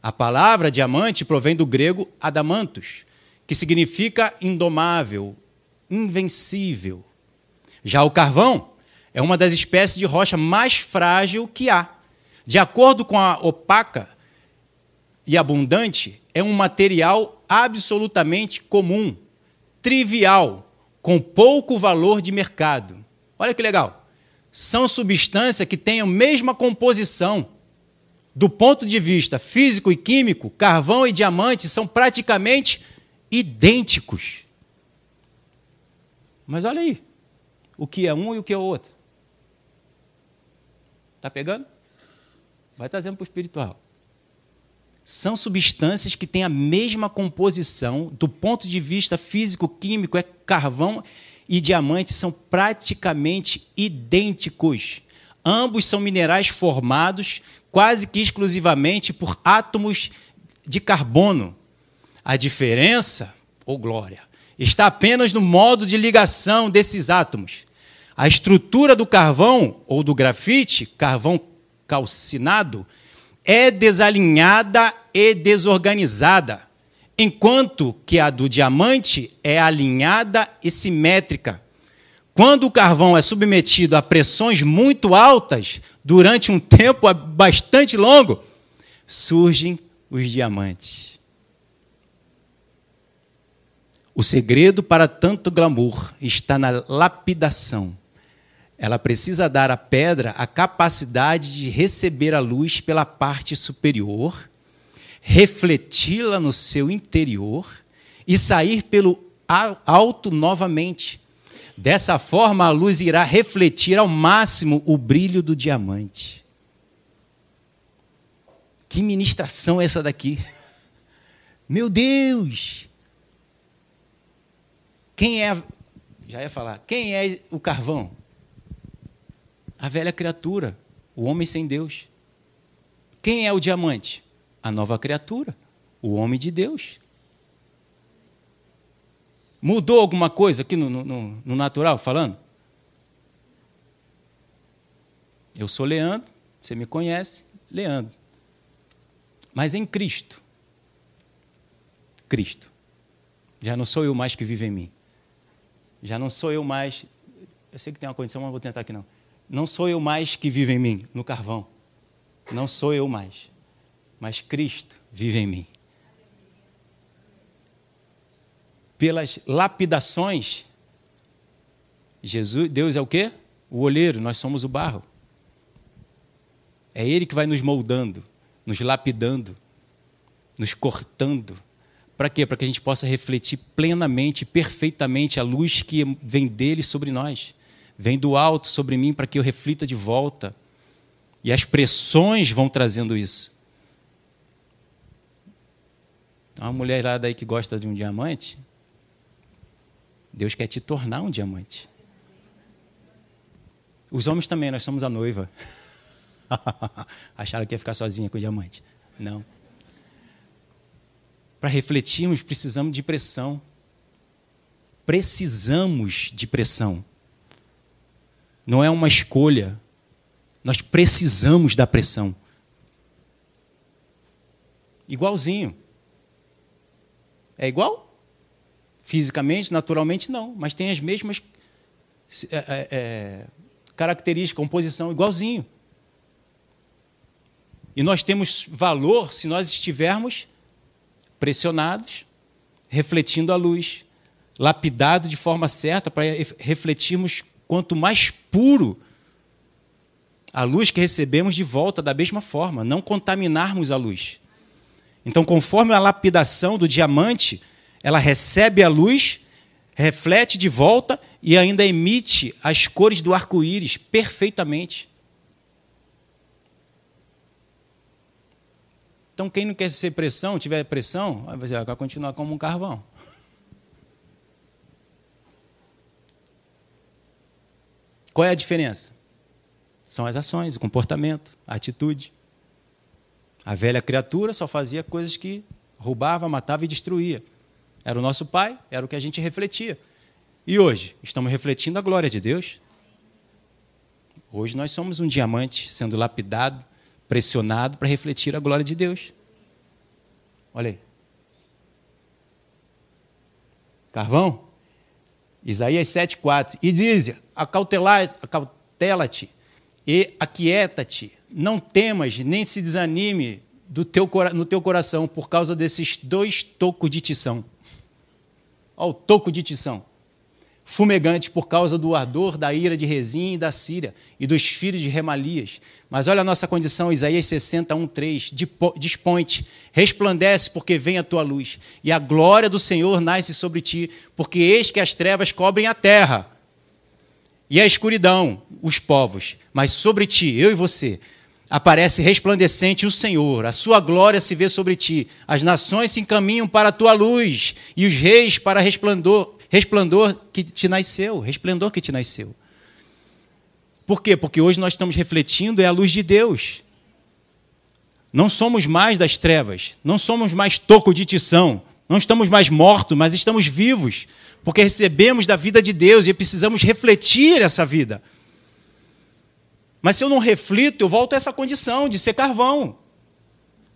A palavra diamante provém do grego adamantos, que significa indomável, invencível. Já o carvão é uma das espécies de rocha mais frágil que há. De acordo com a opaca e abundante, é um material absolutamente comum, trivial, com pouco valor de mercado. Olha que legal são substâncias que têm a mesma composição. Do ponto de vista físico e químico, carvão e diamante são praticamente idênticos. Mas olha aí, o que é um e o que é o outro. Está pegando? Vai trazendo para o espiritual. São substâncias que têm a mesma composição, do ponto de vista físico-químico, é carvão e diamante são praticamente idênticos. Ambos são minerais formados quase que exclusivamente por átomos de carbono. A diferença, ou oh glória, está apenas no modo de ligação desses átomos. A estrutura do carvão ou do grafite, carvão calcinado, é desalinhada e desorganizada enquanto que a do diamante é alinhada e simétrica. Quando o carvão é submetido a pressões muito altas durante um tempo bastante longo, surgem os diamantes. O segredo para tanto glamour está na lapidação. Ela precisa dar à pedra a capacidade de receber a luz pela parte superior, refleti-la no seu interior e sair pelo alto novamente. Dessa forma, a luz irá refletir ao máximo o brilho do diamante. Que ministração é essa daqui? Meu Deus! Quem é. Já ia falar. Quem é o carvão? A velha criatura, o homem sem Deus. Quem é o diamante? A nova criatura, o homem de Deus. Mudou alguma coisa aqui no, no, no natural, falando? Eu sou Leandro, você me conhece, Leandro. Mas em Cristo, Cristo, já não sou eu mais que vive em mim. Já não sou eu mais. Eu sei que tem uma condição, mas não vou tentar aqui não. Não sou eu mais que vive em mim, no carvão. Não sou eu mais. Mas Cristo vive em mim. pelas lapidações, Jesus, Deus é o quê? O olheiro, nós somos o barro. É Ele que vai nos moldando, nos lapidando, nos cortando. Para quê? Para que a gente possa refletir plenamente, perfeitamente a luz que vem dele sobre nós. Vem do alto sobre mim para que eu reflita de volta. E as pressões vão trazendo isso. Uma mulher lá daí que gosta de um diamante, Deus quer te tornar um diamante. Os homens também, nós somos a noiva. Acharam que ia ficar sozinha com o diamante. Não. Para refletirmos, precisamos de pressão. Precisamos de pressão. Não é uma escolha. Nós precisamos da pressão. Igualzinho. É igual? Fisicamente, naturalmente, não, mas tem as mesmas é, é, é, características, composição, igualzinho. E nós temos valor se nós estivermos pressionados, refletindo a luz, lapidado de forma certa para refletirmos quanto mais puro a luz que recebemos de volta da mesma forma, não contaminarmos a luz. Então, conforme a lapidação do diamante, ela recebe a luz, reflete de volta e ainda emite as cores do arco-íris perfeitamente. Então, quem não quer ser pressão, tiver pressão, vai continuar como um carvão. Qual é a diferença? São as ações, o comportamento, a atitude. A velha criatura só fazia coisas que roubava, matava e destruía. Era o nosso pai, era o que a gente refletia. E hoje, estamos refletindo a glória de Deus. Hoje nós somos um diamante sendo lapidado, pressionado para refletir a glória de Deus. Olha aí. Carvão? Isaías 7,4. E diz: acautela-te e aquieta-te, não temas, nem se desanime do teu, no teu coração por causa desses dois tocos de tição ao toco de tição, fumegante por causa do ardor da ira de Rezim e da Síria e dos filhos de Remalias. Mas olha a nossa condição, Isaías 61, 3. Dispõe-te, resplandece, porque vem a tua luz, e a glória do Senhor nasce sobre ti, porque eis que as trevas cobrem a terra, e a escuridão, os povos. Mas sobre ti, eu e você, aparece resplandecente o Senhor, a sua glória se vê sobre ti, as nações se encaminham para a tua luz, e os reis para resplandor, resplandor que te nasceu, resplendor que te nasceu. Por quê? Porque hoje nós estamos refletindo é a luz de Deus. Não somos mais das trevas, não somos mais toco de tição, não estamos mais mortos, mas estamos vivos, porque recebemos da vida de Deus e precisamos refletir essa vida. Mas se eu não reflito, eu volto a essa condição de ser carvão.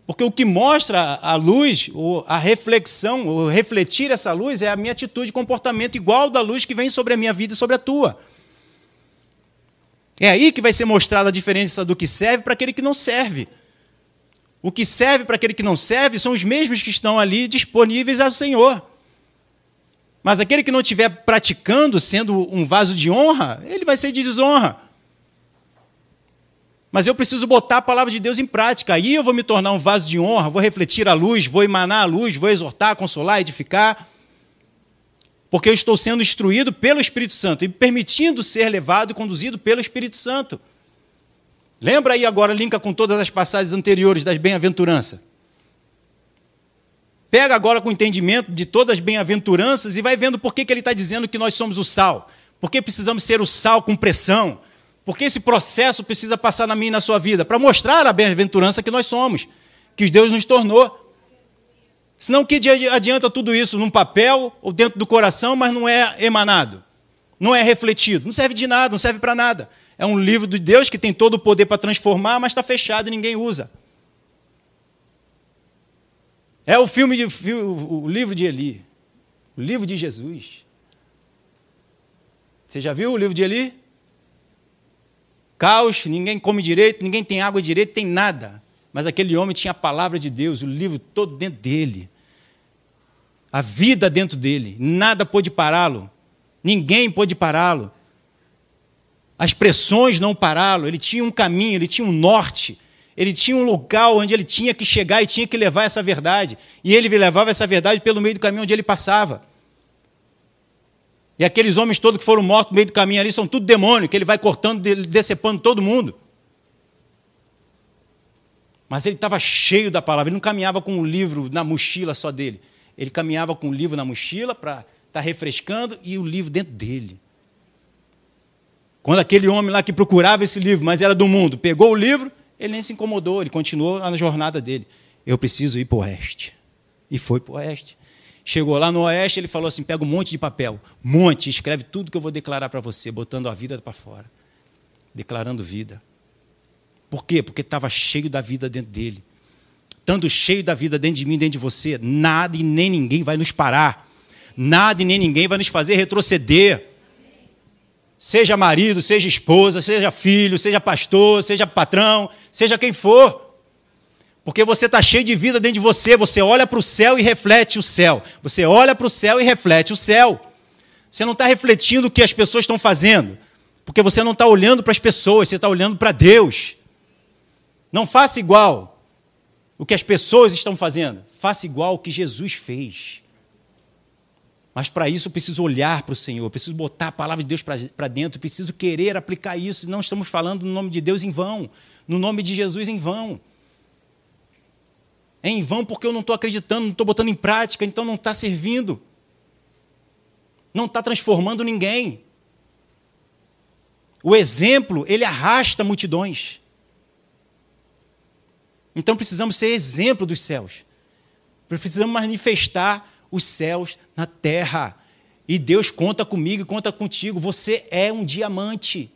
Porque o que mostra a luz, a reflexão, o refletir essa luz, é a minha atitude, comportamento igual da luz que vem sobre a minha vida e sobre a tua. É aí que vai ser mostrada a diferença do que serve para aquele que não serve. O que serve para aquele que não serve são os mesmos que estão ali disponíveis ao Senhor. Mas aquele que não estiver praticando, sendo um vaso de honra, ele vai ser de desonra. Mas eu preciso botar a palavra de Deus em prática. Aí eu vou me tornar um vaso de honra, vou refletir a luz, vou emanar a luz, vou exortar, consolar, edificar. Porque eu estou sendo instruído pelo Espírito Santo e permitindo ser levado e conduzido pelo Espírito Santo. Lembra aí agora, linka com todas as passagens anteriores das bem-aventuranças. Pega agora com o entendimento de todas as bem-aventuranças e vai vendo por que, que ele está dizendo que nós somos o sal. Por que precisamos ser o sal com pressão? Por que esse processo precisa passar na minha e na sua vida? Para mostrar a bem-aventurança que nós somos, que Deus nos tornou. Senão, que adianta tudo isso num papel ou dentro do coração, mas não é emanado, não é refletido? Não serve de nada, não serve para nada. É um livro de Deus que tem todo o poder para transformar, mas está fechado e ninguém usa. É o filme de, o livro de Eli, o livro de Jesus. Você já viu o livro de Eli? Caos, ninguém come direito, ninguém tem água direito, tem nada. Mas aquele homem tinha a palavra de Deus, o livro todo dentro dele. A vida dentro dele. Nada pôde pará-lo. Ninguém pôde pará-lo as pressões não pará-lo, ele tinha um caminho, ele tinha um norte, ele tinha um local onde ele tinha que chegar e tinha que levar essa verdade. E ele levava essa verdade pelo meio do caminho onde ele passava. E aqueles homens todos que foram mortos no meio do caminho ali são tudo demônio, que ele vai cortando, decepando todo mundo. Mas ele estava cheio da palavra, ele não caminhava com um livro na mochila só dele. Ele caminhava com o um livro na mochila para estar tá refrescando e o livro dentro dele. Quando aquele homem lá que procurava esse livro, mas era do mundo, pegou o livro, ele nem se incomodou, ele continuou na jornada dele. Eu preciso ir para o oeste. E foi para o oeste. Chegou lá no oeste, ele falou assim: pega um monte de papel, monte, escreve tudo que eu vou declarar para você, botando a vida para fora, declarando vida. Por quê? Porque estava cheio da vida dentro dele. Tanto cheio da vida dentro de mim, dentro de você, nada e nem ninguém vai nos parar. Nada e nem ninguém vai nos fazer retroceder. Seja marido, seja esposa, seja filho, seja pastor, seja patrão, seja quem for. Porque você está cheio de vida dentro de você, você olha para o céu e reflete o céu. Você olha para o céu e reflete o céu. Você não está refletindo o que as pessoas estão fazendo, porque você não está olhando para as pessoas, você está olhando para Deus. Não faça igual o que as pessoas estão fazendo, faça igual o que Jesus fez. Mas para isso eu preciso olhar para o Senhor, eu preciso botar a palavra de Deus para dentro, eu preciso querer aplicar isso. Não estamos falando no nome de Deus em vão, no nome de Jesus em vão. É em vão porque eu não estou acreditando, não estou botando em prática, então não está servindo. Não está transformando ninguém. O exemplo, ele arrasta multidões. Então precisamos ser exemplo dos céus. Precisamos manifestar os céus na terra. E Deus conta comigo e conta contigo. Você é um diamante.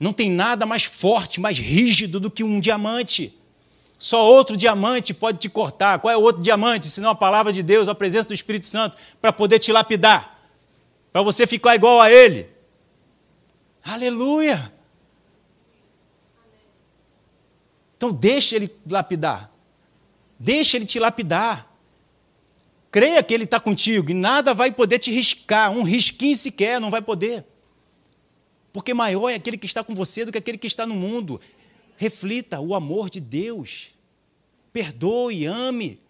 Não tem nada mais forte, mais rígido do que um diamante. Só outro diamante pode te cortar. Qual é o outro diamante? Senão a palavra de Deus, a presença do Espírito Santo, para poder te lapidar. Para você ficar igual a Ele. Aleluia! Então deixa Ele lapidar. Deixa Ele te lapidar. Creia que Ele está contigo e nada vai poder te riscar, um risquinho sequer não vai poder. Porque maior é aquele que está com você do que aquele que está no mundo. Reflita o amor de Deus. Perdoe, ame.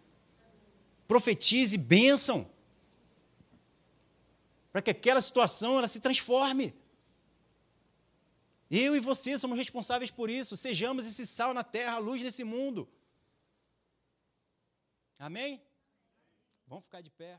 Profetize bênção. Para que aquela situação ela se transforme. Eu e você somos responsáveis por isso. Sejamos esse sal na terra, a luz nesse mundo. Amém? Vamos ficar de pé.